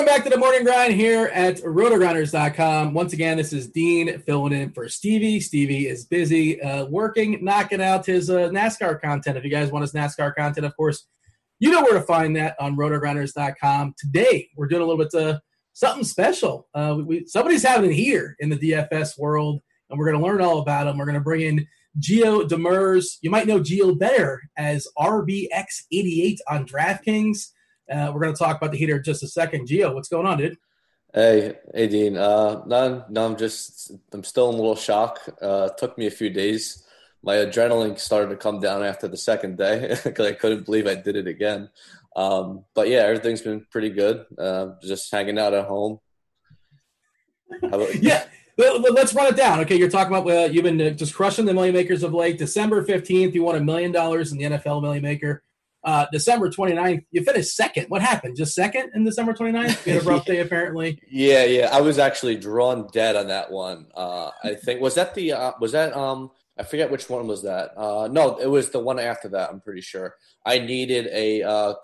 Welcome back to the morning grind here at rotogrinders.com. Once again, this is Dean filling in for Stevie. Stevie is busy uh, working, knocking out his uh, NASCAR content. If you guys want his NASCAR content, of course, you know where to find that on rotogrinders.com. Today, we're doing a little bit of something special. Uh, we, somebody's having it here in the DFS world, and we're going to learn all about him. We're going to bring in Gio Demers. You might know Gio better as RBX88 on DraftKings. Uh, we're going to talk about the heater in just a second. Gio, what's going on, dude? Hey, hey, Dean. Uh, no, no, I'm just, I'm still in a little shock. Uh, took me a few days. My adrenaline started to come down after the second day because I couldn't believe I did it again. Um, but yeah, everything's been pretty good. Uh, just hanging out at home. yeah. Let's run it down. Okay, you're talking about uh, you've been uh, just crushing the million makers of late. December 15th, you won a million dollars in the NFL million maker. Uh, December 29th, you finished second. What happened? Just second in December 29th? You had a rough day, apparently. Yeah, yeah. I was actually drawn dead on that one. Uh, I think was that the uh, was that um I forget which one was that. Uh, no, it was the one after that. I'm pretty sure. I needed a uh,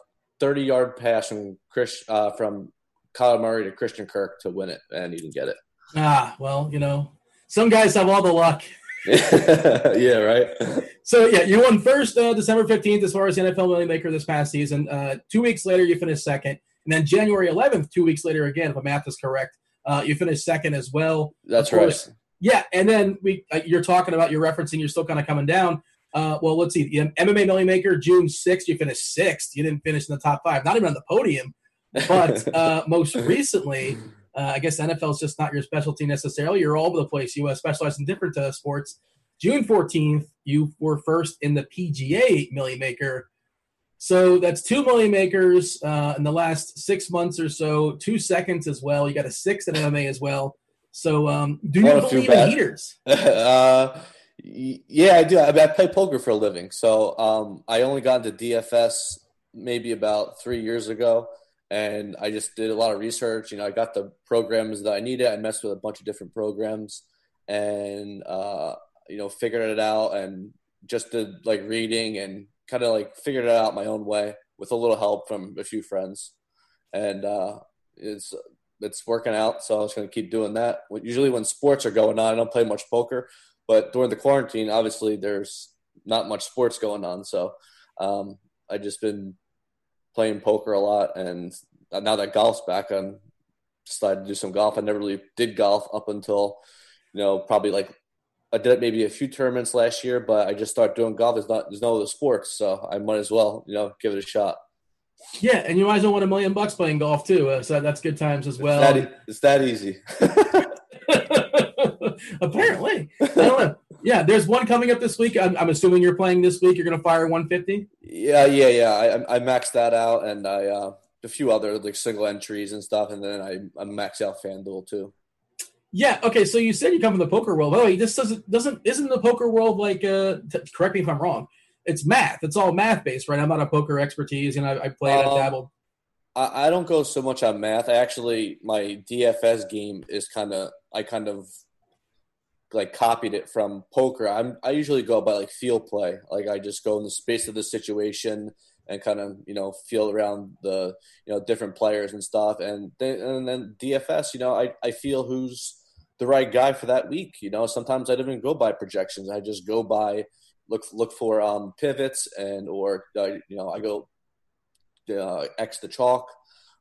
30 yard pass from Chris uh, from Kyler Murray to Christian Kirk to win it, and he didn't get it. Ah, well, you know, some guys have all the luck. yeah, right. So yeah, you won first uh, December 15th as far as the NFL Million Maker this past season. Uh, two weeks later, you finished second, and then January 11th, two weeks later again, if the math is correct, uh, you finished second as well. That's right. Yeah, and then we uh, you're talking about you're referencing you're still kind of coming down. Uh, well, let's see. MMA Million Maker June 6th, you finished sixth. You didn't finish in the top five, not even on the podium. But uh, most recently, uh, I guess NFL is just not your specialty necessarily. You're all over the place. You uh, specialize in different uh, sports. June 14th, you were first in the PGA Million Maker. So that's two million makers uh, in the last six months or so, two seconds as well. You got a six in MMA as well. So um, do you believe in heaters? uh, yeah, I do. I, mean, I play poker for a living. So um, I only got into DFS maybe about three years ago and I just did a lot of research. You know, I got the programs that I needed. I messed with a bunch of different programs, and uh, you know, figured it out, and just did like reading and kind of like figured it out my own way with a little help from a few friends, and uh, it's it's working out. So I was going to keep doing that. Usually, when sports are going on, I don't play much poker, but during the quarantine, obviously, there's not much sports going on. So um, I just been playing poker a lot, and now that golf's back, I'm decided to do some golf. I never really did golf up until you know probably like I did it maybe a few tournaments last year, but I just started doing golf. There's not there's no other sports, so I might as well you know give it a shot. Yeah, and you might as well win a million bucks playing golf too. Uh, so that's good times as well. It's that, it's that easy. Apparently, I don't know. Yeah, there's one coming up this week. I'm, I'm assuming you're playing this week. You're going to fire 150. Yeah, yeah, yeah. I, I maxed that out, and I uh, a few other like single entries and stuff, and then I I maxed out FanDuel too. Yeah. Okay. So you said you come from the poker world. By the way, this doesn't doesn't isn't the poker world like? Uh, t- correct me if I'm wrong. It's math. It's all math based, right? I'm not a poker expertise, and I, I played. Um, I dabbled. I, I don't go so much on math. I actually my DFS game is kind of I kind of like copied it from poker. I'm I usually go by like field play. Like I just go in the space of the situation, and kind of you know feel around the you know different players and stuff. And they, and then DFS, you know, I I feel who's the right guy for that week. You know, sometimes I don't even go by projections. I just go by look look for um, pivots and or uh, you know I go uh, X the chalk.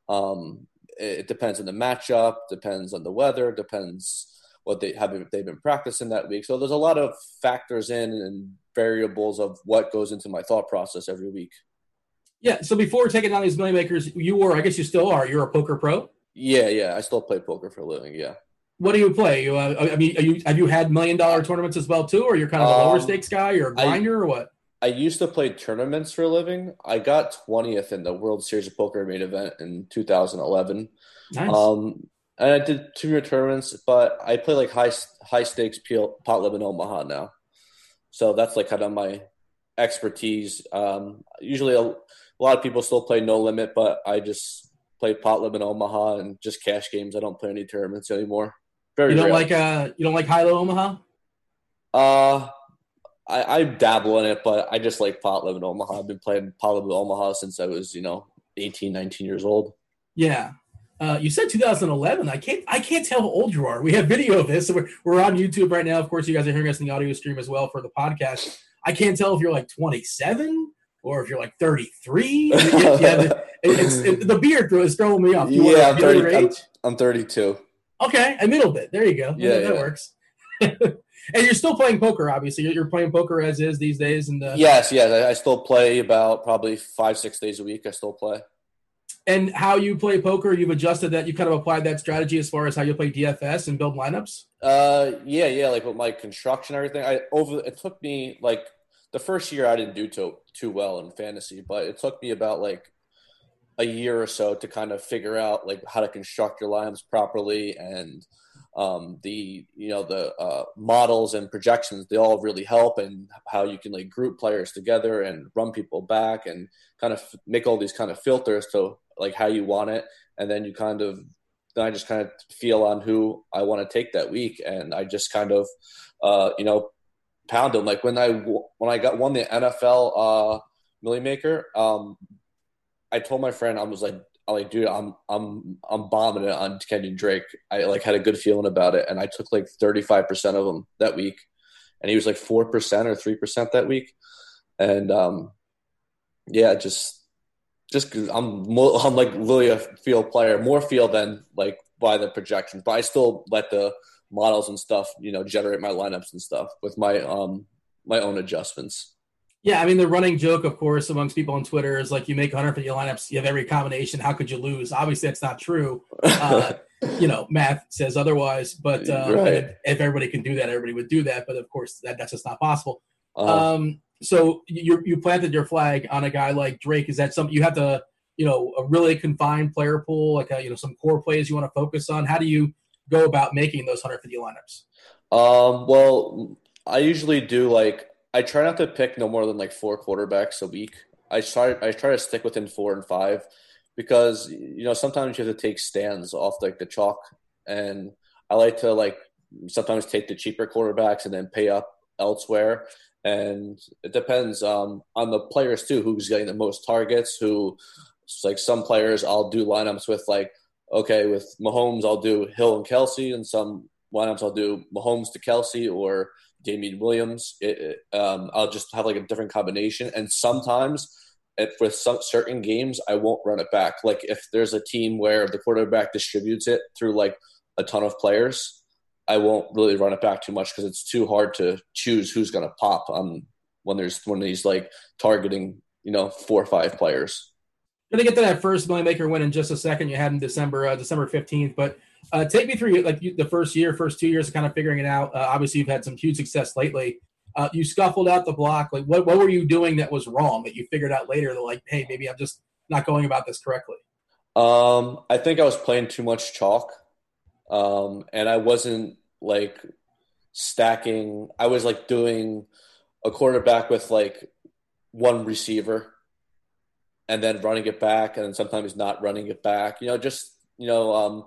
Um, it, it depends on the matchup, depends on the weather, depends what they have they've been practicing that week. So there's a lot of factors in and variables of what goes into my thought process every week. Yeah. So before taking down these million makers, you were, I guess you still are, you're a poker pro. Yeah, yeah. I still play poker for a living. Yeah. What do you play? You, uh, I mean, you, have you had million dollar tournaments as well too, or you're kind of a lower um, stakes guy, or a grinder, I, or what? I used to play tournaments for a living. I got 20th in the World Series of Poker main event in 2011. Nice. Um, and I did two tournaments, but I play like high high stakes pot limit in Omaha now. So that's like kind of my expertise. Um, usually, a, a, lot of people still play no limit, but I just play pot limit Omaha and just cash games. I don't play any tournaments anymore. Very. You don't like uh, you don't like high low Omaha. Uh, I, I dabble in it, but I just like pot limit Omaha. I've been playing pot limit Omaha since I was, you know, 18, 19 years old. Yeah. Uh, you said 2011. I can't. I can't tell how old you are. We have video of this. So we're, we're on YouTube right now. Of course, you guys are hearing us in the audio stream as well for the podcast. I can't tell if you're like 27 or if you're like 33. yeah, the, it's, it, the beard is throwing me off. You yeah, I'm, 30, I'm, I'm, 32. Okay, a middle bit. There you go. Yeah, that, yeah. works. and you're still playing poker, obviously. You're playing poker as is these days. And uh, yes, yes, I, I still play about probably five, six days a week. I still play and how you play poker, you've adjusted that. You kind of applied that strategy as far as how you play DFS and build lineups. Uh, yeah, yeah. Like with my construction, everything. I over. It took me like the first year I didn't do too too well in fantasy, but it took me about like a year or so to kind of figure out like how to construct your lineups properly and um, the you know the uh, models and projections they all really help and how you can like group players together and run people back and kind of make all these kind of filters to like how you want it. And then you kind of then I just kind of feel on who I want to take that week. And I just kind of uh, you know pound them. Like when I when I got won the NFL uh, Millie Maker um, I told my friend I was like I'm like, dude, I'm I'm I'm bombing it on Kenyon Drake. I like had a good feeling about it, and I took like 35 percent of them that week, and he was like four percent or three percent that week, and um, yeah, just just cause I'm more, I'm like really a field player, more field than like by the projections, but I still let the models and stuff, you know, generate my lineups and stuff with my um my own adjustments. Yeah, I mean the running joke, of course, amongst people on Twitter is like you make 150 lineups, you have every combination. How could you lose? Obviously, that's not true. Uh, you know, math says otherwise. But uh, right. if, if, everybody can do that, everybody would do that. But of course, that, that's just not possible. Uh-huh. Um, so you you planted your flag on a guy like Drake. Is that something you have to, you know, a really confined player pool, like a, you know some core plays you want to focus on? How do you go about making those 150 lineups? Um, well, I usually do like I try not to pick no more than like four quarterbacks a week. I try I try to stick within four and five because you know sometimes you have to take stands off like the chalk, and I like to like sometimes take the cheaper quarterbacks and then pay up elsewhere. And it depends um, on the players too, who's getting the most targets. Who like some players I'll do lineups with like okay with Mahomes I'll do Hill and Kelce and some lineups I'll do Mahomes to Kelce or Damien Williams. It, um, I'll just have like a different combination. And sometimes with some certain games, I won't run it back. Like if there's a team where the quarterback distributes it through like a ton of players, I won't really run it back too much because it's too hard to choose who's going to pop on when there's when he's like targeting you know four or five players. Gonna get to that first million maker win in just a second. You had in December, uh, December fifteenth, but uh, take me through like the first year, first two years of kind of figuring it out. Uh, obviously, you've had some huge success lately. Uh, you scuffled out the block. Like, what what were you doing that was wrong that you figured out later? That like, hey, maybe I'm just not going about this correctly. Um, I think I was playing too much chalk, um, and I wasn't like stacking. I was like doing a quarterback with like one receiver, and then running it back, and sometimes not running it back. You know, just you know, um,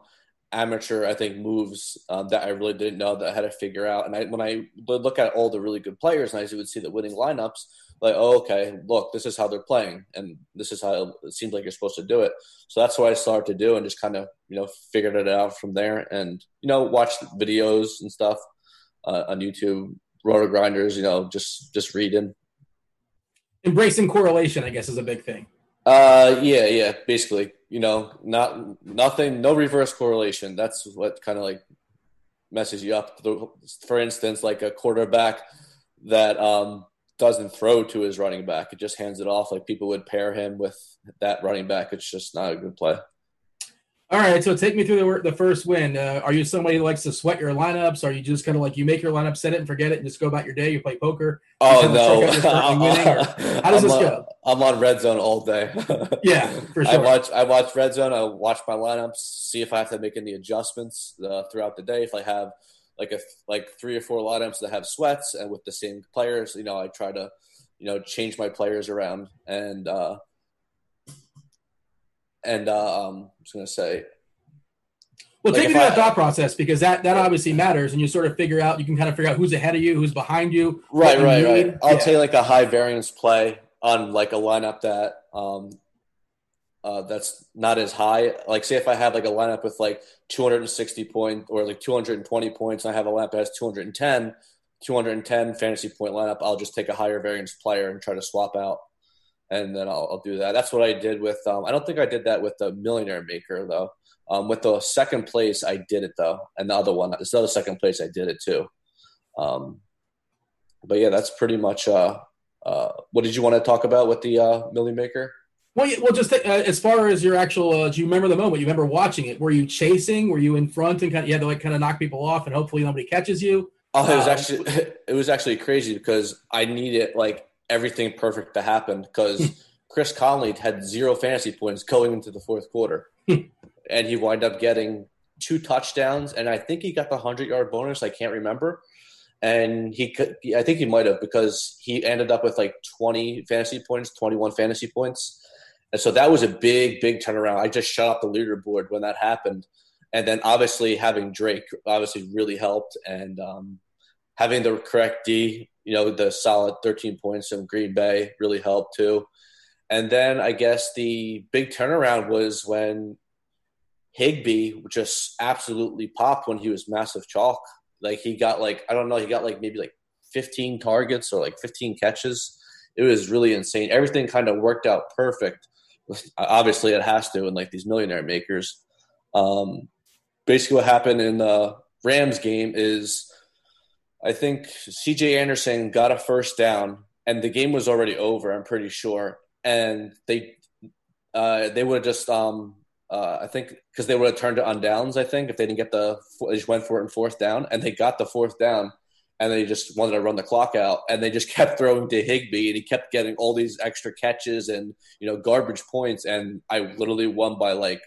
amateur, I think, moves um, that I really didn't know that I had to figure out. And I, when I would look at all the really good players and I would see the winning lineups, like, oh, okay, look, this is how they're playing, and this is how it seems like you're supposed to do it. So that's what I started to do, and just kind of you know figured it out from there, and you know watched videos and stuff uh, on YouTube, roto grinders, you know, just just reading. Embracing correlation, I guess, is a big thing. Uh, yeah, yeah, basically, you know, not nothing, no reverse correlation. That's what kind of like messes you up. For instance, like a quarterback that um doesn't throw to his running back. It just hands it off like people would pair him with that running back. It's just not a good play. All right, so take me through the, the first win. Uh, are you somebody who likes to sweat your lineups? Are you just kind of like you make your lineup, set it and forget it, and just go about your day? You play poker. Oh no! how does this on, go? I'm on red zone all day. yeah, for sure. I watch I watch red zone. I watch my lineups, see if I have to make any adjustments uh, throughout the day. If I have like a like three or four lineups that have sweats and with the same players, you know, I try to you know change my players around and uh and uh, um, I was going to say. Well, like take me through that thought process because that that obviously matters, and you sort of figure out you can kind of figure out who's ahead of you, who's behind you. Right, right, right. I'll yeah. take like a high variance play on like a lineup that um, uh, that's not as high. Like, say if I have like a lineup with like 260 points or like 220 points, and I have a lineup that has 210, 210 fantasy point lineup, I'll just take a higher variance player and try to swap out, and then I'll, I'll do that. That's what I did with. Um, I don't think I did that with the Millionaire Maker though. Um, with the second place, I did it though, and the other one, this other second place, I did it too. Um, but yeah, that's pretty much. Uh, uh, what did you want to talk about with the uh, Millie Maker? Well, well, just uh, as far as your actual, uh, do you remember the moment? You remember watching it? Were you chasing? Were you in front and kind of you had to like kind of knock people off and hopefully nobody catches you? Oh, it was um, actually it was actually crazy because I needed like everything perfect to happen because Chris Conley had zero fantasy points going into the fourth quarter, and he wound up getting two touchdowns, and I think he got the hundred yard bonus. I can't remember, and he could. I think he might have because he ended up with like twenty fantasy points, twenty one fantasy points, and so that was a big, big turnaround. I just shut off the leaderboard when that happened. And then obviously having Drake obviously really helped. And um, having the correct D, you know, the solid 13 points from Green Bay really helped too. And then I guess the big turnaround was when Higbee just absolutely popped when he was massive chalk. Like he got like, I don't know, he got like maybe like 15 targets or like 15 catches. It was really insane. Everything kind of worked out perfect obviously it has to and like these millionaire makers. Um, basically, what happened in the Rams game is I think C.J. Anderson got a first down, and the game was already over. I'm pretty sure, and they uh, they would have just um, uh, I think because they would have turned it on downs. I think if they didn't get the they just went for it in fourth down, and they got the fourth down and they just wanted to run the clock out and they just kept throwing to Higbee and he kept getting all these extra catches and you know garbage points and I literally won by like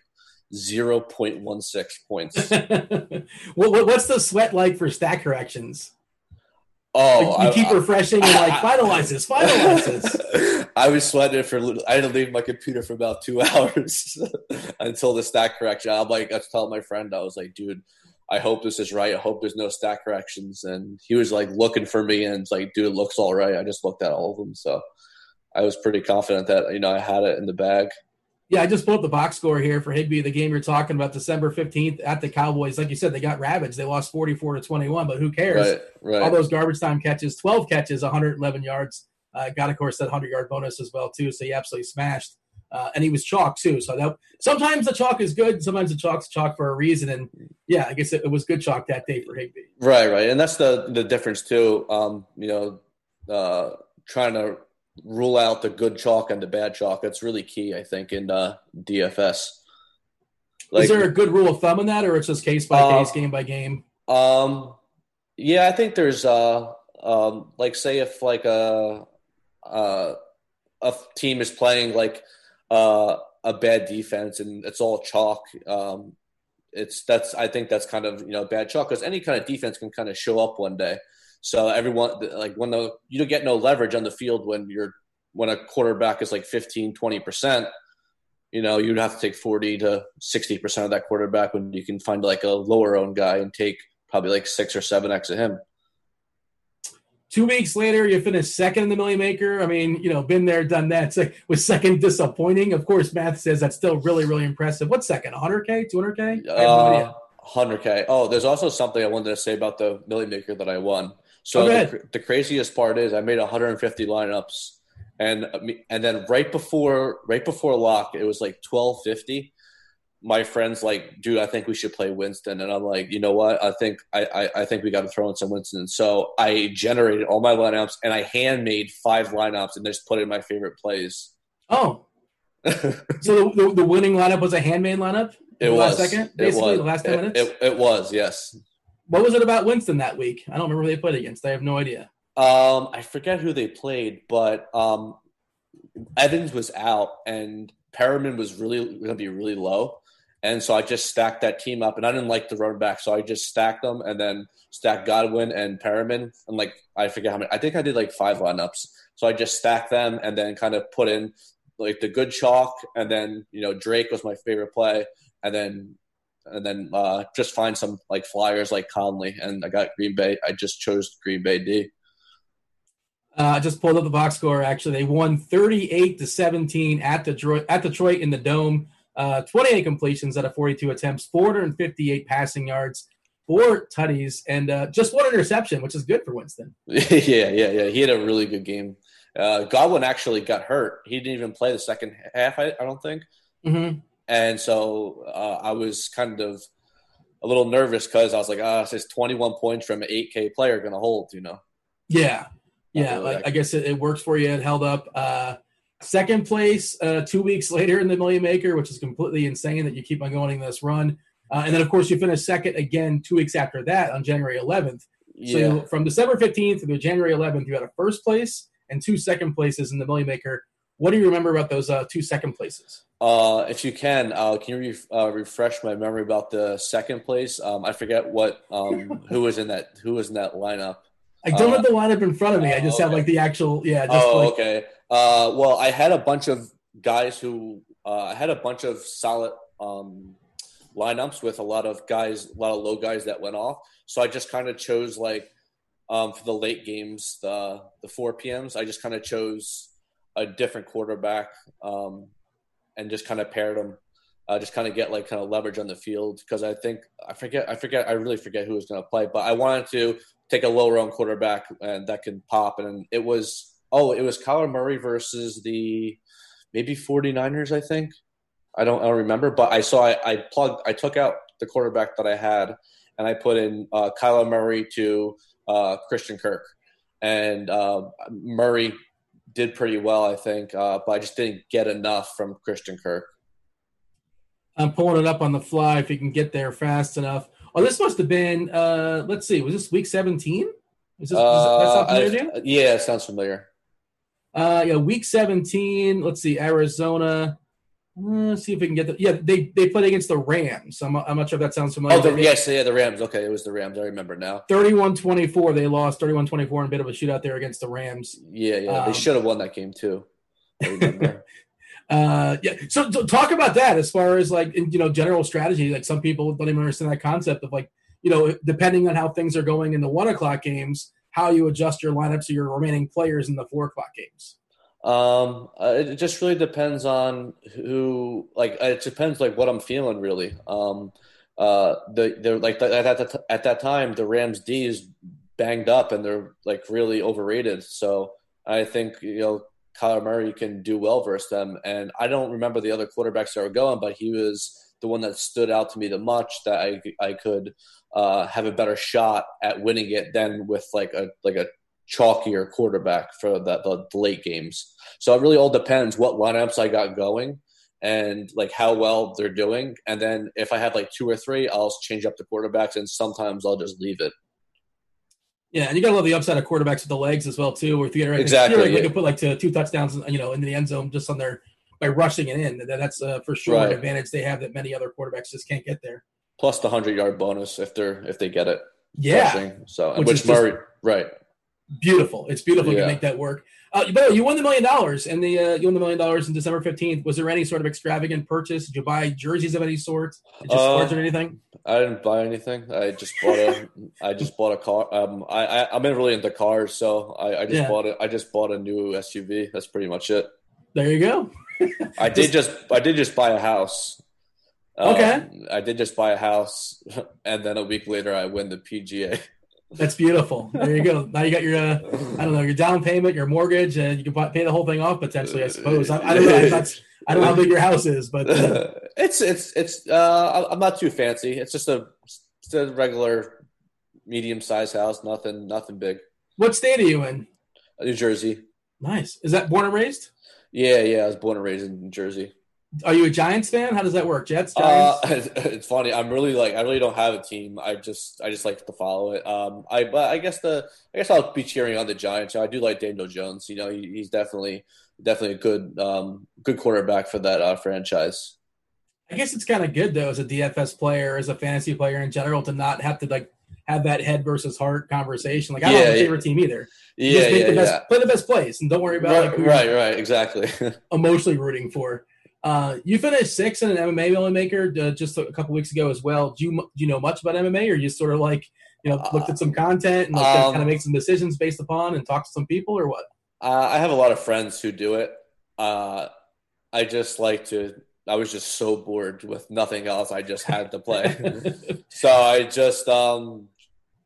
0.16 points. what, what's the sweat like for stat corrections? Oh, like you keep I, refreshing and like finalize this, finalize this. I was sweating for. I had to leave my computer for about two hours until the stat correction. I'm like, I was telling my friend, I was like, dude, I hope this is right. I hope there's no stat corrections. And he was like looking for me and it's like, dude, it looks all right. I just looked at all of them. So I was pretty confident that, you know, I had it in the bag. Yeah, I just pulled up the box score here for Higbee, the game you're talking about, December 15th at the Cowboys. Like you said, they got ravaged. They lost 44 to 21, but who cares? Right, right. All those garbage time catches, 12 catches, 111 yards. Uh, got, of course, that 100 yard bonus as well, too. So he absolutely smashed uh, and he was chalk too. So that sometimes the chalk is good, sometimes the chalk's chalk for a reason. And yeah, I guess it, it was good chalk that day for Higbee. Right, right, and that's the the difference too. Um, you know, uh, trying to rule out the good chalk and the bad chalk. That's really key, I think, in uh, DFS. Like, is there a good rule of thumb in that, or it's just case by case, uh, game by game? Um, yeah, I think there's uh, um, like say if like a uh, a team is playing like uh, a bad defense and it's all chalk. Um, it's that's I think that's kind of you know bad chalk because any kind of defense can kind of show up one day. So everyone like when the you don't get no leverage on the field when you're when a quarterback is like 15 20 percent you know you'd have to take 40 to 60 percent of that quarterback when you can find like a lower owned guy and take probably like six or seven x of him Two weeks later, you finished second in the Millie Maker. I mean, you know, been there, done that. It's like, was second disappointing? Of course, math says that's still really, really impressive. What's second? 100K? 200K? Uh, 100K. Oh, there's also something I wanted to say about the Millie Maker that I won. So the, the, craziest part is I made 150 lineups, and and then right before right before lock, it was like 1250 my friends like, dude, I think we should play Winston, and I'm like, you know what? I think I I, I think we got to throw in some Winston. So I generated all my lineups, and I handmade five lineups, and just put in my favorite plays. Oh, so the, the, the, winning lineup was a handmade lineup. It was last second, basically the last ten it, minutes. It, it, was yes. What was it about Winston that week? I don't remember who they played against. I have no idea. Um, I forget who they played, but um, Evans was out, and Perriman was really going to be really low. And so I just stacked that team up, and I didn't like the run back, so I just stacked them and then stacked Godwin and Perriman. And like I forget how many. I think I did like five lineups. So I just stacked them and then kind of put in like the good chalk, and then you know Drake was my favorite play, and then and then uh, just find some like flyers like Conley, and I got Green Bay. I just chose Green Bay D. Uh, I just pulled up the box score. Actually, they won 38 to 17 at Detroit at Detroit in the dome. Uh, 28 completions out of 42 attempts, 458 passing yards, four tutties, and uh, just one interception, which is good for Winston. yeah, yeah, yeah. He had a really good game. Uh, Godwin actually got hurt. He didn't even play the second half, I, I don't think. Mm-hmm. And so uh, I was kind of a little nervous because I was like, ah, oh, says 21 points from an 8K player going to hold, you know? Yeah. Yeah. Like, I guess it, it, works for you. It held up. Uh, Second place uh, two weeks later in the Million Maker, which is completely insane that you keep on going in this run. Uh, and then, of course, you finish second again two weeks after that on January 11th. Yeah. So from December 15th to January 11th, you had a first place and two second places in the Million Maker. What do you remember about those uh, two second places? Uh, if you can, uh, can you re- uh, refresh my memory about the second place? Um, I forget what um, who was in that who was in that lineup. I don't have the lineup in front of me. I just okay. have like the actual yeah. Just oh, like, okay. Uh, well, I had a bunch of guys who uh, I had a bunch of solid um, lineups with a lot of guys, a lot of low guys that went off. So I just kind of chose like um, for the late games, the the four PMs. I just kind of chose a different quarterback um, and just kind of paired them. Uh, just kind of get like kind of leverage on the field because I think I forget I forget I really forget who was going to play, but I wanted to take a lower owned quarterback and that could pop, and it was oh, it was Kyler Murray versus the maybe 49ers, I think. I don't, I don't remember, but I saw I, I plugged, I took out the quarterback that I had and I put in uh, Kyler Murray to uh, Christian Kirk. And uh, Murray did pretty well, I think, uh, but I just didn't get enough from Christian Kirk. I'm pulling it up on the fly if you can get there fast enough. Oh, this must have been, uh, let's see, was this week 17? Is this, uh, I, yeah, it sounds familiar. Uh, yeah, week 17. Let's see, Arizona. Uh, let's see if we can get the. Yeah, they they played against the Rams. I'm, I'm not sure if that sounds familiar. Oh, the, yes, yeah, the Rams. Okay, it was the Rams. I remember now. 31 24. They lost 31 24 in a bit of a shootout there against the Rams. Yeah, yeah. Um, they should have won that game too. uh, yeah. So, so, talk about that as far as like, you know, general strategy. Like some people don't even understand that concept of like, you know, depending on how things are going in the one o'clock games how you adjust your lineups of your remaining players in the four o'clock games? Um, uh, it just really depends on who. Like, it depends like what I'm feeling really. Um, uh, the they're like the, at that at that time the Rams D is banged up and they're like really overrated. So I think you know Kyler Murray can do well versus them. And I don't remember the other quarterbacks that were going, but he was the one that stood out to me the much that I I could uh, have a better shot at winning it than with like a like a chalkier quarterback for the, the late games. So it really all depends what lineups I got going and like how well they're doing. And then if I have like two or three, I'll change up the quarterbacks, and sometimes I'll just leave it. Yeah, and you gotta love the upside of quarterbacks with the legs as well too. You get exactly, like, yeah. could put like two touchdowns, you know, in the end zone just on their by rushing it in. That's uh, for sure right. an advantage they have that many other quarterbacks just can't get there plus the hundred yard bonus if they're if they get it. Yeah. So which, which Murray right. beautiful. It's beautiful Yeah. to make that work. Uh, but you won the million dollars, and the uh, you won the million dollars in December fifteenth. Was there any sort of extravagant purchase? Did you buy jerseys of any sort? Did you Uh, sports or anything? I didn't buy anything. I just bought a. I just bought a car. Um, I, I I'm in really into cars, so I, I just Yeah. bought it. I just bought a new SUV. That's pretty much it. There you go. I did just I did just buy a house. Um, Okay. I did just buy a house, and then a week later I win the PGA. That's beautiful. There you go. Now you got your, uh, I don't know, your down payment, your mortgage, and you can buy- pay the whole thing off potentially. I suppose. I, I don't know. That's, I don't know how big your house is, but uh, it's it's it's. Uh, I'm not too fancy. It's just a it's a regular medium sized house. Nothing nothing big. what state are you in? New Jersey. Nice. Is that born and raised? Yeah, yeah. I was born and raised in New Jersey. Are you a Giants fan? How does that work? Jets, Uh, it's funny. I'm really like I really don't have a team. I just I just like to follow it. Um, I but I guess the I guess I'll be cheering on the Giants. I do like Daniel Jones. You know, he, he's definitely definitely a good um good quarterback for that uh, franchise. I guess it's kind of good though, as a DFS player, as a fantasy player in general, to not have to like have that head versus heart conversation. Like I don't have a Yeah, favorite team either. Yeah, yeah, the best, yeah. play the best plays, and don't worry about like Right, who you're right, right, exactly. emotionally rooting for. Uh, you finished sixth in an MMA Million Maker uh, just a couple weeks ago as well. Do you do you know much about MMA, or you sort of like you know looked at some content and like, Um, kind of make some decisions based upon and talk to some people, or what? Uh, I have a lot of friends who do it. Uh, I just like to. I was just so bored with nothing else. I just had to play, so I just um,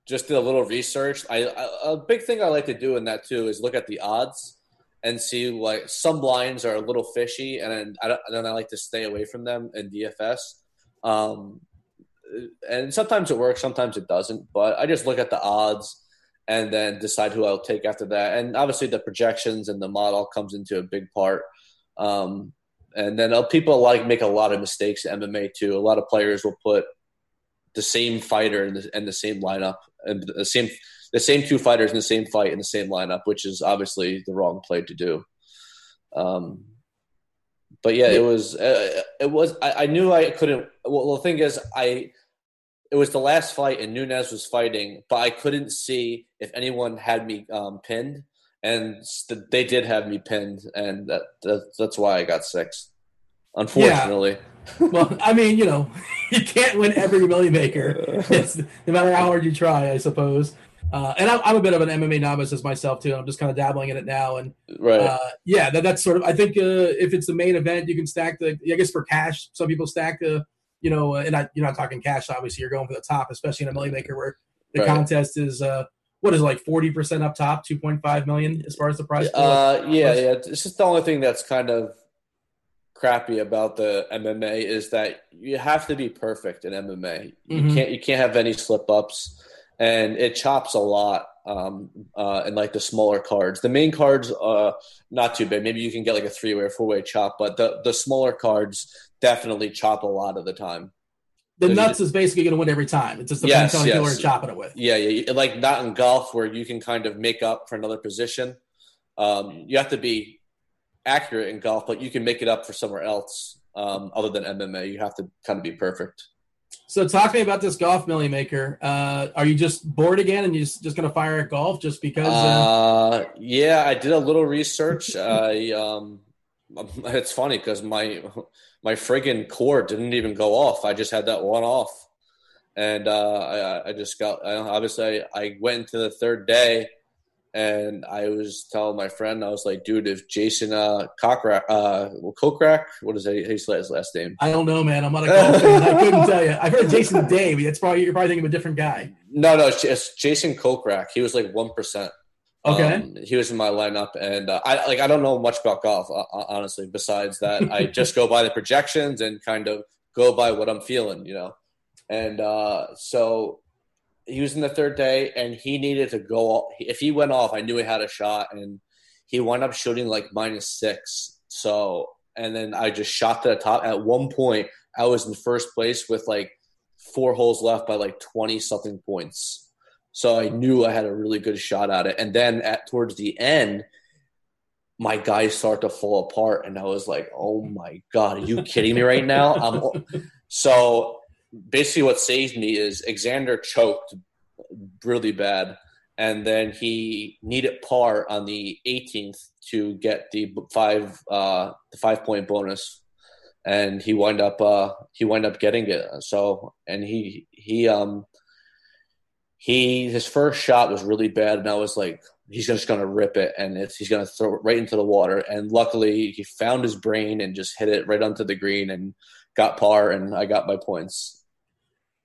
just did a little research. I, I a big thing I like to do in that too is look at the odds and see like some lines are a little fishy, and then I then I like to stay away from them in DFS. Um, and sometimes it works, sometimes it doesn't. But I just look at the odds and then decide who I'll take after that. And obviously, the projections and the model comes into a big part. Um, and then uh, people like make a lot of mistakes in MMA too. A lot of players will put the same fighter and the, in the same lineup and the same the same two fighters in the same fight in the same lineup, which is obviously the wrong play to do. Um, but yeah, it was uh, it was I, I knew I couldn't. Well, the thing is, I it was the last fight and Nunes was fighting, but I couldn't see if anyone had me um, pinned, and they did have me pinned, and that, that that's why I got six. Unfortunately, well, I mean, you know, you can't win every Million Maker, It's- no matter how hard you try, I suppose. Uh, and I'm, I'm a bit of an MMA novice as myself too. I'm just kind of dabbling in it now, and right? uh, yeah, that, that's sort of. I think uh, if it's the main event, you can stack the. I guess for cash, some people stack the. You know, uh, and I, you're not talking cash. Obviously, you're going for the top, especially in a million maker where the Right. contest is uh, what is it, like forty percent up top, two point five million as far as the prize. pool? Uh, yeah, yeah. It's just the only thing that's kind of crappy about the MMA is that you have to be perfect in MMA. You Mhm. can't you can't have any slip ups, and it chops a lot. Um, uh, and like the smaller cards, the main cards, uh, not too big. Maybe you can get like a three way or four way chop, but the the smaller cards definitely chop a lot of the time. the nuts is basically going to win every time. It's just the Yes, yes, yes. killer chopping it with. Yeah, yeah. Like not in golf where you can kind of make up for another position. Um, you have to be accurate in golf, but you can make it up for somewhere else um, other than MMA. You have to kind of be perfect. So talk to me about this golf million maker. Uh, are you just bored again and you're just, going to fire at golf just because? Uh, Uh, yeah, I did a little research. I um, it's funny because my my friggin' cord didn't even go off. I just had that one off, and uh, I, I just got. I, obviously, I, I went into the third day, and I was telling my friend, I was like, "Dude, if Jason uh, Cochrack, uh, Kokrak, what is it? How do his last name?" I don't know, man. I'm not a golf fan. I couldn't tell you. I've heard Jason Day, but it's probably you're probably thinking of a different guy. No, no, it's, it's Jason Kokrak. He was like one percent. Okay. Um, he was in my lineup, and uh, I like I don't know much about golf, uh, honestly. Besides that, I just go by the projections and kind of go by what I'm feeling, you know. And uh, so he was in the third day, and he needed to go. If he went off, I knew he had a shot, and he wound up shooting like minus six. So, and then I just shot to the top. At one point, I was in first place with like four holes left by like twenty something points. So I knew I had a really good shot at it. And then at towards the end, my guys start to fall apart, and I was like, "Oh my god, are you kidding me right now?" I'm, so basically, what saved me is Xander choked really bad, and then he needed par on the 18th to get the five uh, the five point bonus, and he wound up uh, he wound up getting it. So and he he um he his first shot was really bad, and I was like, he's just going to rip it, and it's he's going to throw it right into the water. And luckily, he found his brain and just hit it right onto the green and got par, and I got my points.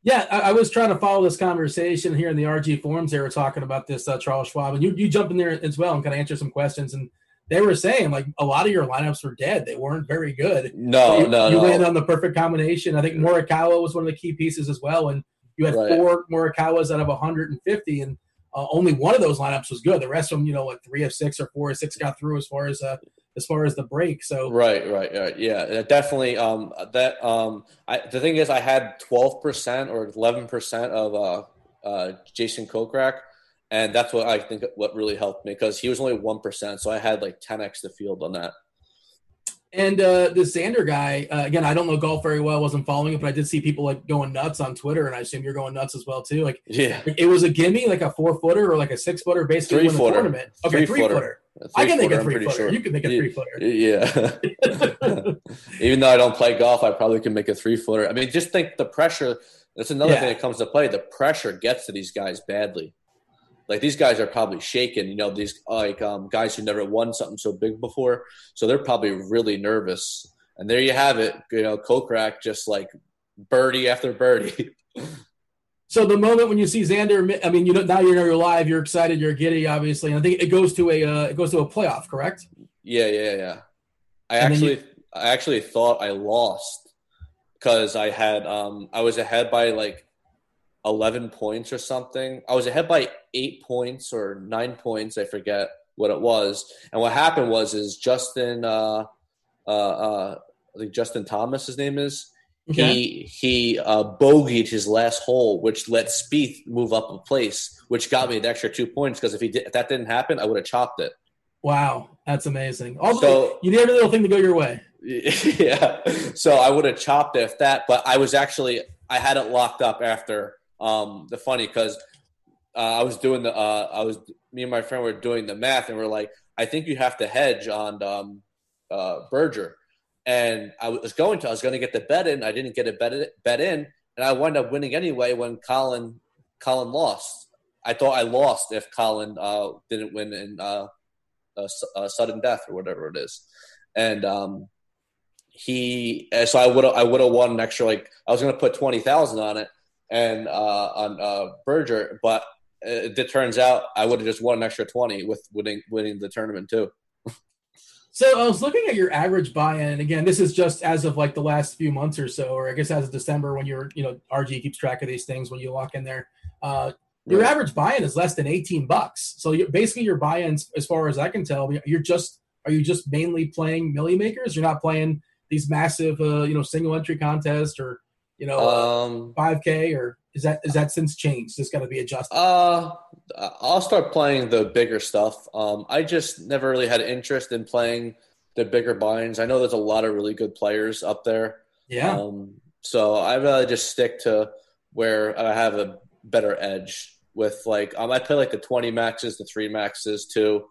Yeah, I, I, was trying to follow this conversation here in the RG forums. They were talking about this, uh, Charles Schwab, and you you jump in there as well and kind of answer some questions. And they were saying like a lot of your lineups were dead; they weren't very good. No, you, no, you no. on the perfect combination. I think Morikawa was one of the key pieces as well, and you had right. four Morikawas out of 150, and uh, only one of those lineups was good. The rest of them, you know, like three of six or four of six got through as far as uh, as far as the break. So right, right, right, yeah, definitely. Um, that um, I, the thing is, I had twelve percent or eleven percent of uh, uh, Jason Kokrak, and that's what I think what really helped me because he was only one percent, so I had like ten x the field on that. And uh, the Xander guy, uh, again, I don't know golf very well, wasn't following it, but I did see people like going nuts on Twitter, and I assume you're going nuts as well too. Like, yeah, it was a gimme, like a four footer or like a six footer, basically three footer. tournament. Okay, three, three footer. footer. I can make a three footer. Sure. You can make a three footer. Yeah. Even though I don't play golf, I probably can make a three footer. I mean, just think the pressure. That's another yeah. thing that comes to play. The pressure gets to these guys badly. Like these guys are probably shaken. You know, these like um, guys who never won something so big before, so they're probably really nervous. And there you have it. You know, Kokrak just like birdie after birdie. So the moment when you see Xander, I mean, you know, now you know you're live, you're excited, you're giddy, obviously. And I think it goes to a uh, it goes to a playoff, correct? Yeah, yeah, yeah. I and actually, you- I actually thought I lost because I had um I was ahead by like eleven points or something. I was ahead by eight points or nine points, I forget what it was. And what happened was is Justin, uh, uh, uh I think Justin Thomas, his name is Okay. He he uh, bogeyed his last hole, which let Spieth move up a place, which got me an extra two points. Because if he did, if that didn't happen, I would have chopped it. Wow, that's amazing. Also, so, you need every little thing to go your way. Yeah, so I would have chopped it if that, but I was actually I had it locked up after um, the funny because uh, I was doing the uh, I was me and my friend were doing the math and we're like I think you have to hedge on um, uh, Berger and I was going to. I was going to get the bet in. I didn't get a bet bet in, and I wound up winning anyway when Collin Collin lost. I thought I lost if Collin uh, didn't win in uh, a, a, sudden death or whatever it is, and um, he. So I would I would have won an extra like I was going to put twenty thousand on it and uh, on uh, Berger, but it, it turns out I would have just won an extra twenty with winning winning the tournament too. So I was looking at your average buy-in. Again, this is just as of like the last few months or so, or I guess as of December when you're, you know, RG keeps track of these things when you lock in there. Uh, your right. average buy-in is less than 18 bucks. So basically your buy-ins, as far as I can tell, you're just are you just mainly playing milli makers? You're not playing these massive, uh, you know, single entry contests or you know, um, 5K or is that is that since changed? It's got to be adjusted. Uh, I'll start playing the bigger stuff. Um, I just never really had interest in playing the bigger binds. I know there's a lot of really good players up there. Yeah. Um, so I rather just stick to where I have a better edge with like um, I play like the 20 maxes, the three maxes too.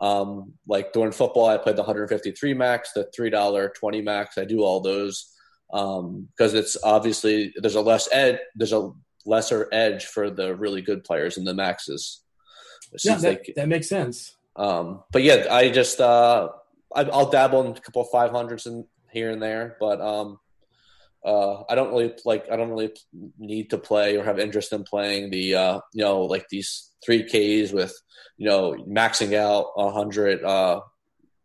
Um, like during football, I played the 153 max, the three dollar 20 max. I do all those because um, it's obviously there's a less ed there's a lesser edge for the really good players in the maxes. Yeah, that, that makes sense. Um, but yeah, I just uh, I, will dabble in a couple of five hundreds and here and there, but um, uh, I don't really like. I don't really need to play or have interest in playing the uh, you know like these three Ks with you know maxing out a hundred uh,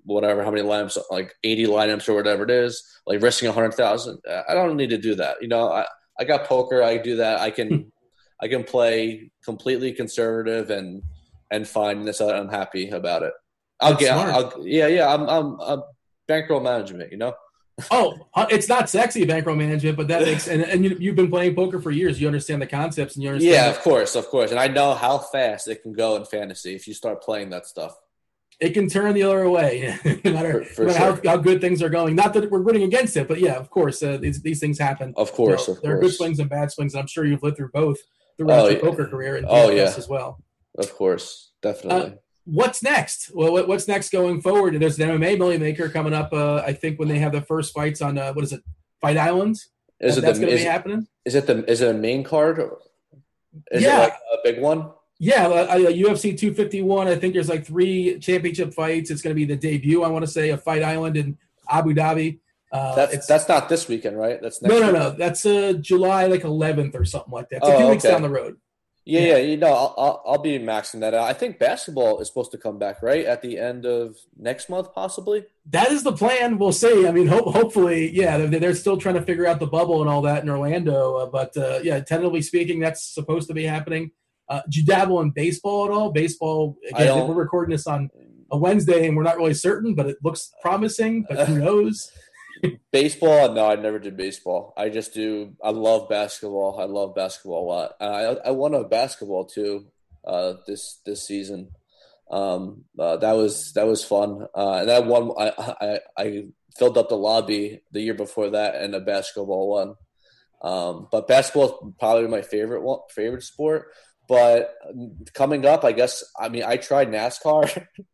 whatever how many lineups like 80 lineups or whatever it is like risking a hundred thousand. I don't need to do that. You know i i got poker i do that. I can hmm. i can play completely conservative and and fine. This i'm happy about it. I'll That's get I'll, yeah yeah i'm i'm, I'm bankroll management you know? Oh uh, it's not sexy bankroll management but that makes and, and you, have been playing poker for years. You understand the concepts and you understand yeah of course of course. And i know how fast it can go in fantasy if you start playing that stuff it can turn the other way, no matter, for, for no matter sure. how, how, good things are going. Not that we're rooting against it, but yeah, of course, uh, these, these things happen. Of course, you know, of there course. are good swings and bad swings. I'm sure you've lived through both throughout oh, your yeah. poker career and oh, yeah. as well. Of course, definitely. Uh, what's next? Well, what's next going forward? There's an MMA Million Maker coming up. Uh, I think when they have the first fights on uh, what is it, Fight Island? Is it that's going to be happening? Is it the is it a main card? Is Yeah. it like a big one? Yeah, uh, UFC 251. I think there's like three championship fights. It's going to be the debut. I want to say of Fight Island in Abu Dhabi. Uh, That's that's not this weekend, right? That's next no, no, weekend. no. That's uh, July like 11th or something like that. It's a Oh, few weeks down the road. Yeah, Yeah. yeah, you know, I'll, I'll I'll be maxing that out. I think basketball is supposed to come back right at the end of next month, possibly. That is the plan. We'll see. I mean, ho- hopefully, yeah, they're, they're still trying to figure out the bubble and all that in Orlando. Uh, but uh, yeah, tentatively speaking, that's supposed to be happening. Uh, do you dabble in baseball at all? Baseball, I again, we're recording this on a Wednesday and we're not really certain, but it looks promising, but who knows? Baseball, no, I never did baseball. I just do. I love basketball. I love basketball a lot. I I won a basketball too uh, this this season. Um, uh, that was that was fun. Uh, and that one I, I I filled up the lobby the year before that and a basketball one. Um, but basketball is probably my favorite one, favorite sport. But coming up, I guess I mean I tried NASCAR.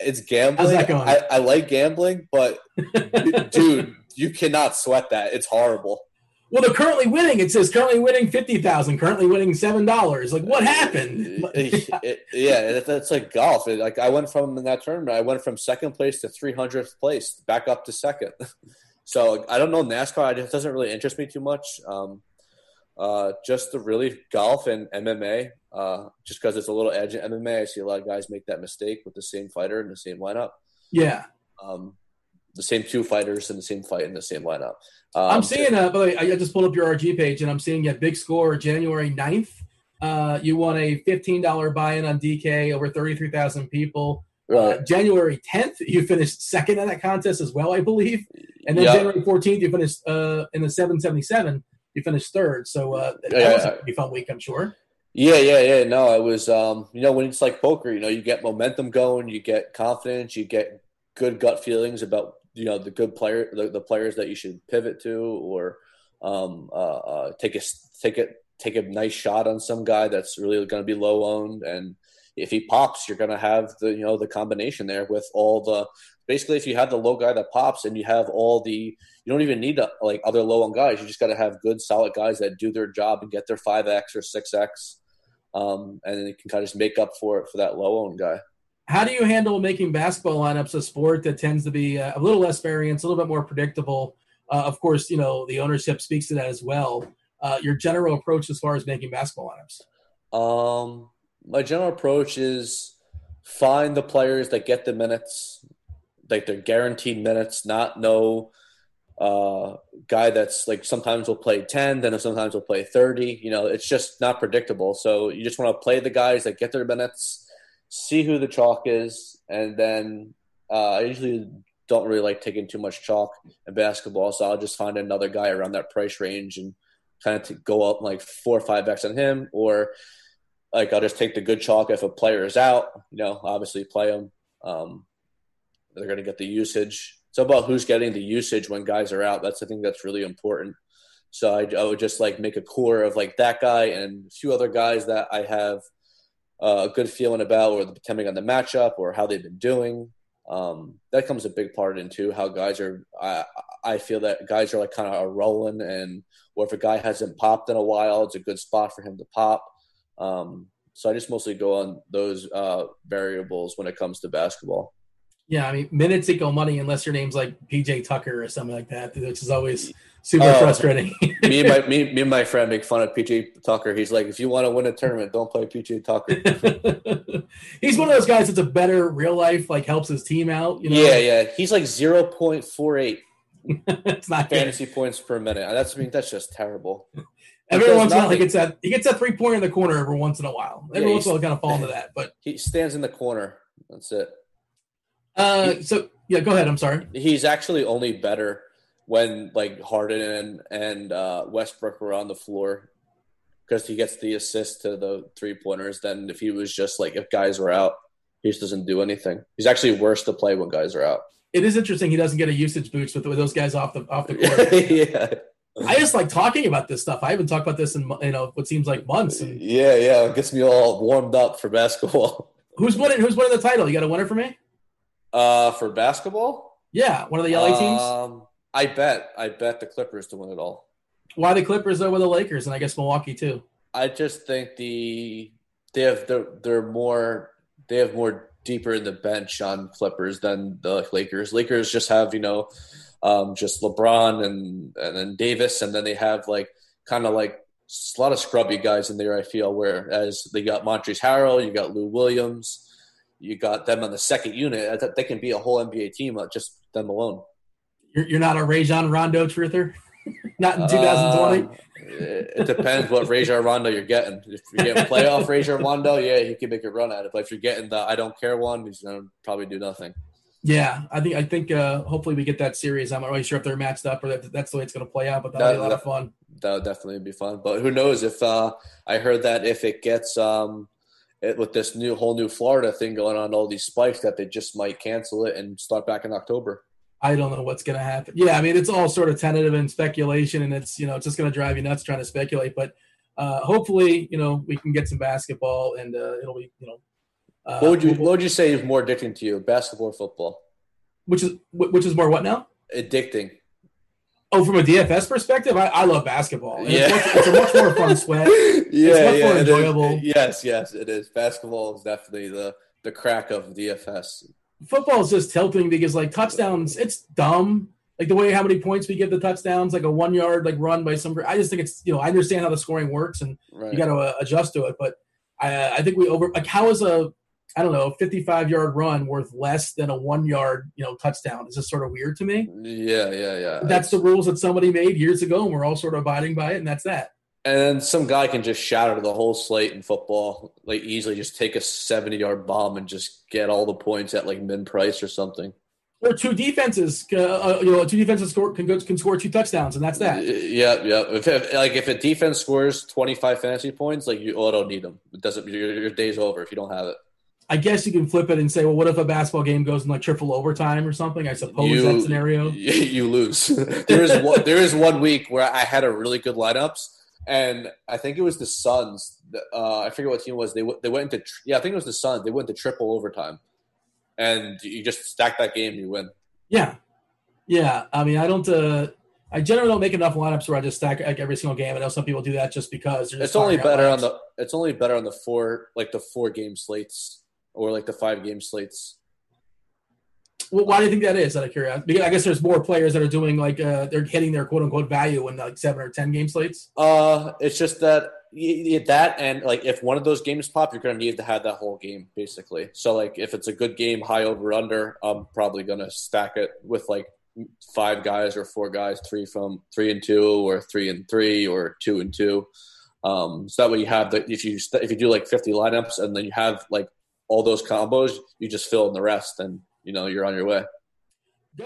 it's gambling. How's that going? I, I like gambling, but dude, you cannot sweat that. It's horrible. Well, they're currently winning. It says currently winning fifty thousand, currently winning seven dollars. Like, what happened? It- yeah, that's like golf. It- like I went from in that tournament, I went from second place to three hundredth place, back up to second. So I don't know NASCAR. It doesn't really interest me too much. Um, uh, just the really golf and MMA. Uh, just because it's a little edge in MMA, I see a lot of guys make that mistake with the same fighter in the same lineup. yeah, Um, the same two fighters in the same fight in the same lineup. Um, I'm seeing. Uh, by the way, I just pulled up your RG page, and I'm seeing a big score January 9th. Uh, you won a fifteen dollar buy-in on DK over thirty three thousand people. right. Uh, January 10th, you finished second in that contest as well, I believe. And then Yeah. January 14th, you finished uh, in the 777. You finished third. So uh, that Yeah, was a pretty fun week, I'm sure. Yeah, yeah, yeah. No, it was um, you know, when it's like poker, you know, you get momentum going, you get confidence, you get good gut feelings about, you know, the good player the, the players that you should pivot to or um uh, uh take a take it take a nice shot on some guy that's really going to be low owned and if he pops, you're going to have the you know the combination there with all the basically if you have the low guy that pops and you have all the you don't even need to, like other low on guys. You just got to have good solid guys that do their job and get their five x or six x, um, and then you can kind of just make up for it for that low owned guy. How do you handle making basketball lineups a sport that tends to be uh, a little less variance, a little bit more predictable? Uh, of course, you know the ownership speaks to that as well. Uh, your general approach as far as making basketball lineups. Um, my general approach is find the players that get the minutes, like they're guaranteed minutes, not no uh, guy that's like sometimes will play 10, then sometimes will play 30. You know, it's just not predictable. So you just want to play the guys that get their minutes, see who the chalk is, and then uh, I usually don't really like taking too much chalk in basketball. So I'll just find another guy around that price range and kind of to go up like four or five X on him or like I'll just take the good chalk if a player is out. You know, obviously play them. Um, they're going to get the usage. It's about who's getting the usage when guys are out. That's the thing that's really important. So I, I would just like make a core of like that guy and a few other guys that I have uh, a good feeling about, or depending on the matchup or how they've been doing. Um, that comes a big part into how guys are. I I feel that guys are like kind of rolling, and or if a guy hasn't popped in a while, it's a good spot for him to pop. Um, so I just mostly go on those uh, variables when it comes to basketball. Yeah, I mean minutes equal money unless your name's like PJ Tucker or something like that, which is always super Oh. frustrating. me and my me, me and my friend make fun of PJ Tucker. He's like, if you want to win a tournament, don't play PJ Tucker. He's one of those guys that's a better real life, like helps his team out. You know, Yeah, yeah. He's like zero point four eight it's not good. fantasy points per minute. Uh, that's I mean that's just terrible. Every does once in a while, he gets that he gets that three pointer in the corner every once in a while. Every Yeah, once in a while, kind of fall into that. But He stands in the corner. That's it. Uh, so yeah, go ahead. I'm sorry. He's actually only better when like Harden and and uh, Westbrook were on the floor because he gets the assist to the three pointers. Than if he was just like if guys were out, he just doesn't do anything. He's actually worse to play when guys are out. It is interesting he doesn't get a usage boost with, with those guys off the off the court. yeah. I just like talking about this stuff. I haven't talked about this in you know what seems like months. And Yeah, yeah, it gets me all warmed up for basketball. who's winning? Who's winning the title? You got a winner for me? Uh, for basketball, Yeah, one of the LA teams. Um, I bet, I bet the Clippers to win it all. Why the Clippers over the Lakers and I guess Milwaukee too? I just think the they have they're, they're more they have more deeper in the bench on Clippers than the Lakers. Lakers just have you know um, just LeBron and and then Davis, and then they have like kind of like a lot of scrubby guys in there. I feel whereas they got Montrezl Harrell, you got Lou Williams, you got them on the second unit. They can be a whole NBA team, uh, just them alone. You're, you're not a Rajon Rondo truther? not in 2020? Uh, it depends what Rajon Rondo you're getting. If you're getting playoff Rajon Rondo, yeah, he can make a run at it. But if you're getting the I don't care one, he's gonna probably do nothing. yeah, I think I think uh, hopefully we get that series. I'm not really sure if they're matched up or that, that's the way it's going to play out, but that'll be a lot of fun. That would definitely be fun. But who knows if uh, I heard that if it gets um, it, with this new whole new Florida thing going on, all these spikes, that they just might cancel it and start back in October. I don't know what's going to happen. Yeah, I mean it's all sort of tentative and speculation, and it's you know it's just going to drive you nuts trying to speculate. But uh, hopefully, you know we can get some basketball, and uh, it'll be you know. Uh, What would you What would you say is more addicting to you, basketball or football? which is which is more what now? Addicting. Oh, from a DFS perspective, I, I love basketball. And Yeah. it's, much, it's a much more fun sweat. yeah, much yeah, more it is. enjoyable. Yes, yes, it is. Basketball is definitely the the crack of DFS. Football is just tilting because like touchdowns, it's dumb. Like the way how many points we give the touchdowns, like a one yard like run by some. I just think it's you know I understand how the scoring works and Right. you got to uh, adjust to it. But I, I think we over like how is a I don't know a 55 yard run worth less than a one yard you know touchdown? It's just sort of weird to me. Yeah, yeah, yeah. That's the rules that somebody made years ago, and we're all sort of abiding by it, and that's that. And then some guy can just shatter the whole slate in football, like easily just take a 70 yard bomb and just get all the points at like min price or something. Or two defenses, uh, uh, you know, two defenses score can go, can score two touchdowns, and that's that. Yeah, yeah. If, if like if a defense scores 25 fantasy points, like you auto need them. It doesn't. Your, your day's over if you don't have it. I guess you can flip it and say, well, what if a basketball game goes in like triple overtime or something? I suppose you, that scenario. You, lose. there is one, there is one week where I had a really good lineups, and I think it was the Suns. Uh, I forget what team it was. They they went into yeah, I think it was the Suns. They went to triple overtime, and you just stack that game, you win. Yeah, yeah. I mean, I don't. Uh, I generally don't make enough lineups where I just stack like every single game. I know some people do that just because. just It's only better on the it's only better on the four like the four game slates or like the five game slates. Well, why do you think that is? Out of curiosity, because I guess there's more players that are doing like uh, they're hitting their quote unquote value in like seven or ten game slates. Uh, it's just that that and like if one of those games pop, you're gonna need to have that whole game basically. So like if it's a good game, high over under, I'm probably gonna stack it with like five guys or four guys, three from three and two or three and three or two and two. Um, so that way you have the if you st- if you do like 50 lineups and then you have like all those combos, you just fill in the rest and you know you're on your way.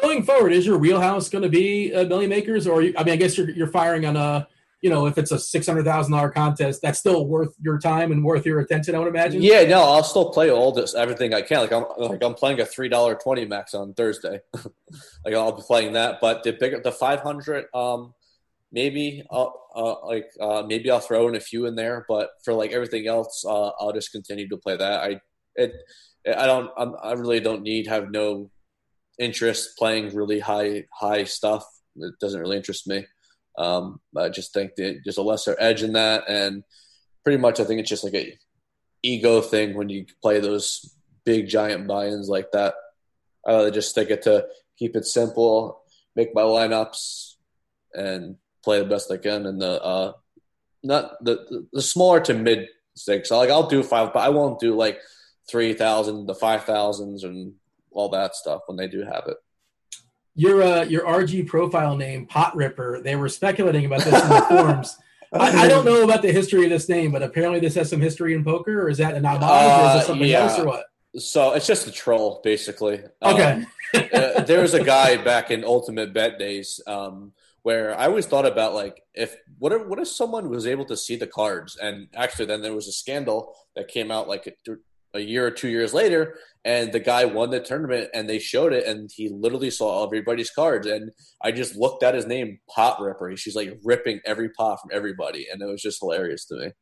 Going forward, is your wheelhouse going to be uh, million makers, or you, I mean, I guess you're you're firing on a you know if it's a six hundred thousand dollar contest, that's still worth your time and worth your attention. I would imagine. Yeah, no, I'll still play all this everything I can. Like I'm like I'm playing a three dollar twenty max on Thursday. like I'll be playing that, but the bigger the five hundred, um, maybe I'll uh, like uh, maybe I'll throw in a few in there, but for like everything else, uh, I'll just continue to play that. I it I don't I'm, I really don't need have no interest playing really high high stuff. It doesn't really interest me. Um, I just think that there's a lesser edge in that, and pretty much I think it's just like a ego thing when you play those big giant buy-ins like that. I rather just stick it to keep it simple, make my lineups, and play the best I can. And the uh, not the the smaller to mid six. Like I'll do five, but I won't do like three thousand to five thousands and all that stuff when they do have it. Your uh, your RG profile name, Pot Ripper. They were speculating about this in the forums. I, I don't know about the history of this name, but apparently this has some history in poker. Or is that an homage, or is Uh, it something yeah. else, or what? So it's just a troll, basically. Um, Okay. uh, there was a guy back in Ultimate Bet days um, where I always thought about like if what if what if someone was able to see the cards and actually then there was a scandal that came out like a year or two years later, and the guy won the tournament, and they showed it, and he literally saw everybody's cards, and I just looked at his name, Pot Ripper. She's like ripping every pot from everybody, and it was just hilarious to me.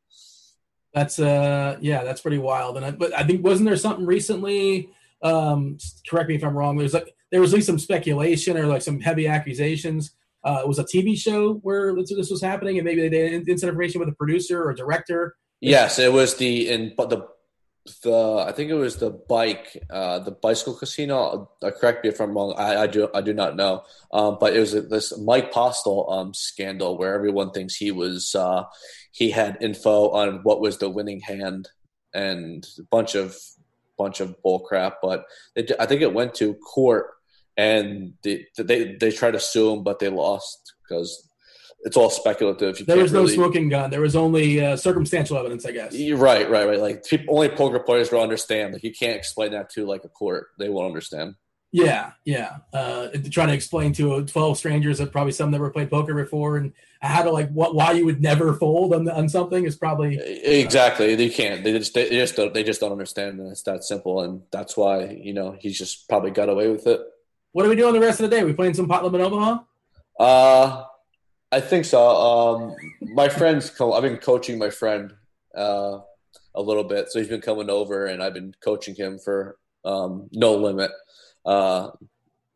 That's uh, yeah, that's pretty wild. And I, but I think wasn't there something recently? Um, correct me if I'm wrong. There's like there was at least some speculation or like some heavy accusations. Uh, it was a TV show where this was happening, and maybe they did inside information with a producer or director. Yes, it was the in but the the I think it was the bike, uh, the bicycle casino. Uh, correct me if I'm wrong. I, I, do I do not know. Um, but it was this Mike Postle um, scandal where everyone thinks he was uh, he had info on what was the winning hand and a bunch of bunch of bull crap. But it, I think it went to court and they they they tried to sue him, but they lost because it's all speculative. You there was no really... smoking gun. There was only uh, circumstantial evidence, I guess. Right, right, right. Like people, only poker players will understand. Like you can't explain that to like a court; they won't understand. Yeah, yeah. Uh, trying to explain to twelve strangers that probably some never played poker before and how to like what why you would never fold on, on something is probably exactly. Uh, they can't. They just they just don't, they just don't understand. And it's that simple, and that's why you know he's just probably got away with it. What are we doing the rest of the day? We playing some pot limit Omaha? Uh I think so. Um, my friend's. Co- I've been coaching my friend uh, a little bit, so he's been coming over, and I've been coaching him for um, no limit. Uh,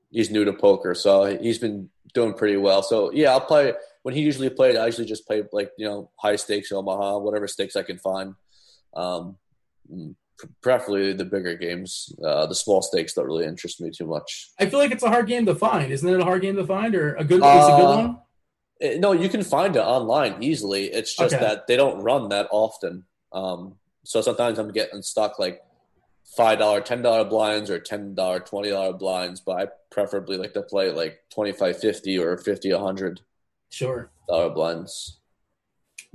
he's new to poker, so he's been doing pretty well. So yeah, I'll play when he usually played. I usually just play like you know high stakes Omaha, whatever stakes I can find. Um, preferably the bigger games. Uh, the small stakes don't really interest me too much. I feel like it's a hard game to find. Isn't it a hard game to find, or a good? Uh, is a good one? Eh, no, you can find it online easily. It's just okay. that they don't run that often. Um, so sometimes I'm getting stuck like five dollar, ten dollar blinds or ten dollar, twenty dollar blinds. But I preferably like to play like twenty five fifty or fifty a hundred. Sure. Dollar blinds.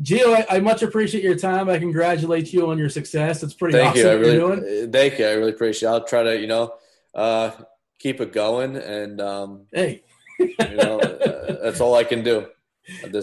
Gio, I, I, much appreciate your time. I congratulate you on your success. It's pretty thank awesome you. I really, Thank you. I really appreciate it. I'll try to, you know, uh, keep it going. And, um, hey, you know, uh, that's all I can do.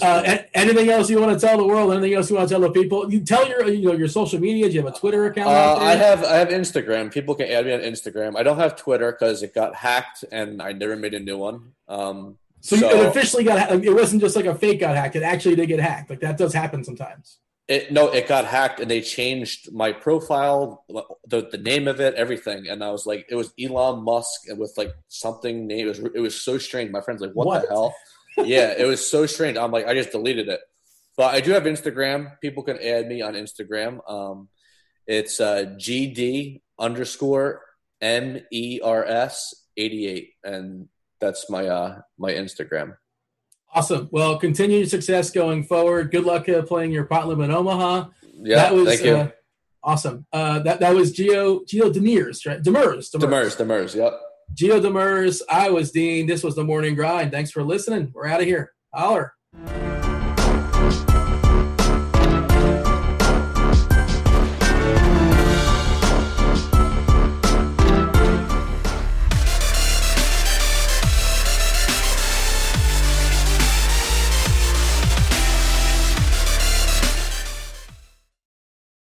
Uh, anything else you want to tell the world? Anything else you want to tell the people? You tell your you know your social media. Do you have a Twitter account? Uh, I have I have Instagram. People can add me on Instagram. I don't have Twitter because it got hacked and I never made a new one. Um, so, so it officially got it wasn't just like a fake got hacked. It actually did get hacked. Like that does happen sometimes. It, no, it got hacked and they changed my profile, the, the name of it, everything. And I was like, it was Elon Musk with like something name. It was, it was so strange. My friend's like, what, what? the hell? yeah, it was so strange. I'm like, I just deleted it. But I do have Instagram. People can add me on Instagram. Um, it's uh, GD underscore M E R S 88. And that's my uh, my Instagram. Awesome. Well, continue your success going forward. Good luck uh, playing your pot limit in Omaha. Yeah, that was, thank you. Uh, awesome. Uh, that that was Geo Gio Demers, right? Demers, Demers, Demers. Demers yep. Gio Demers, I was Dean. This was the morning grind. Thanks for listening. We're out of here. Holler.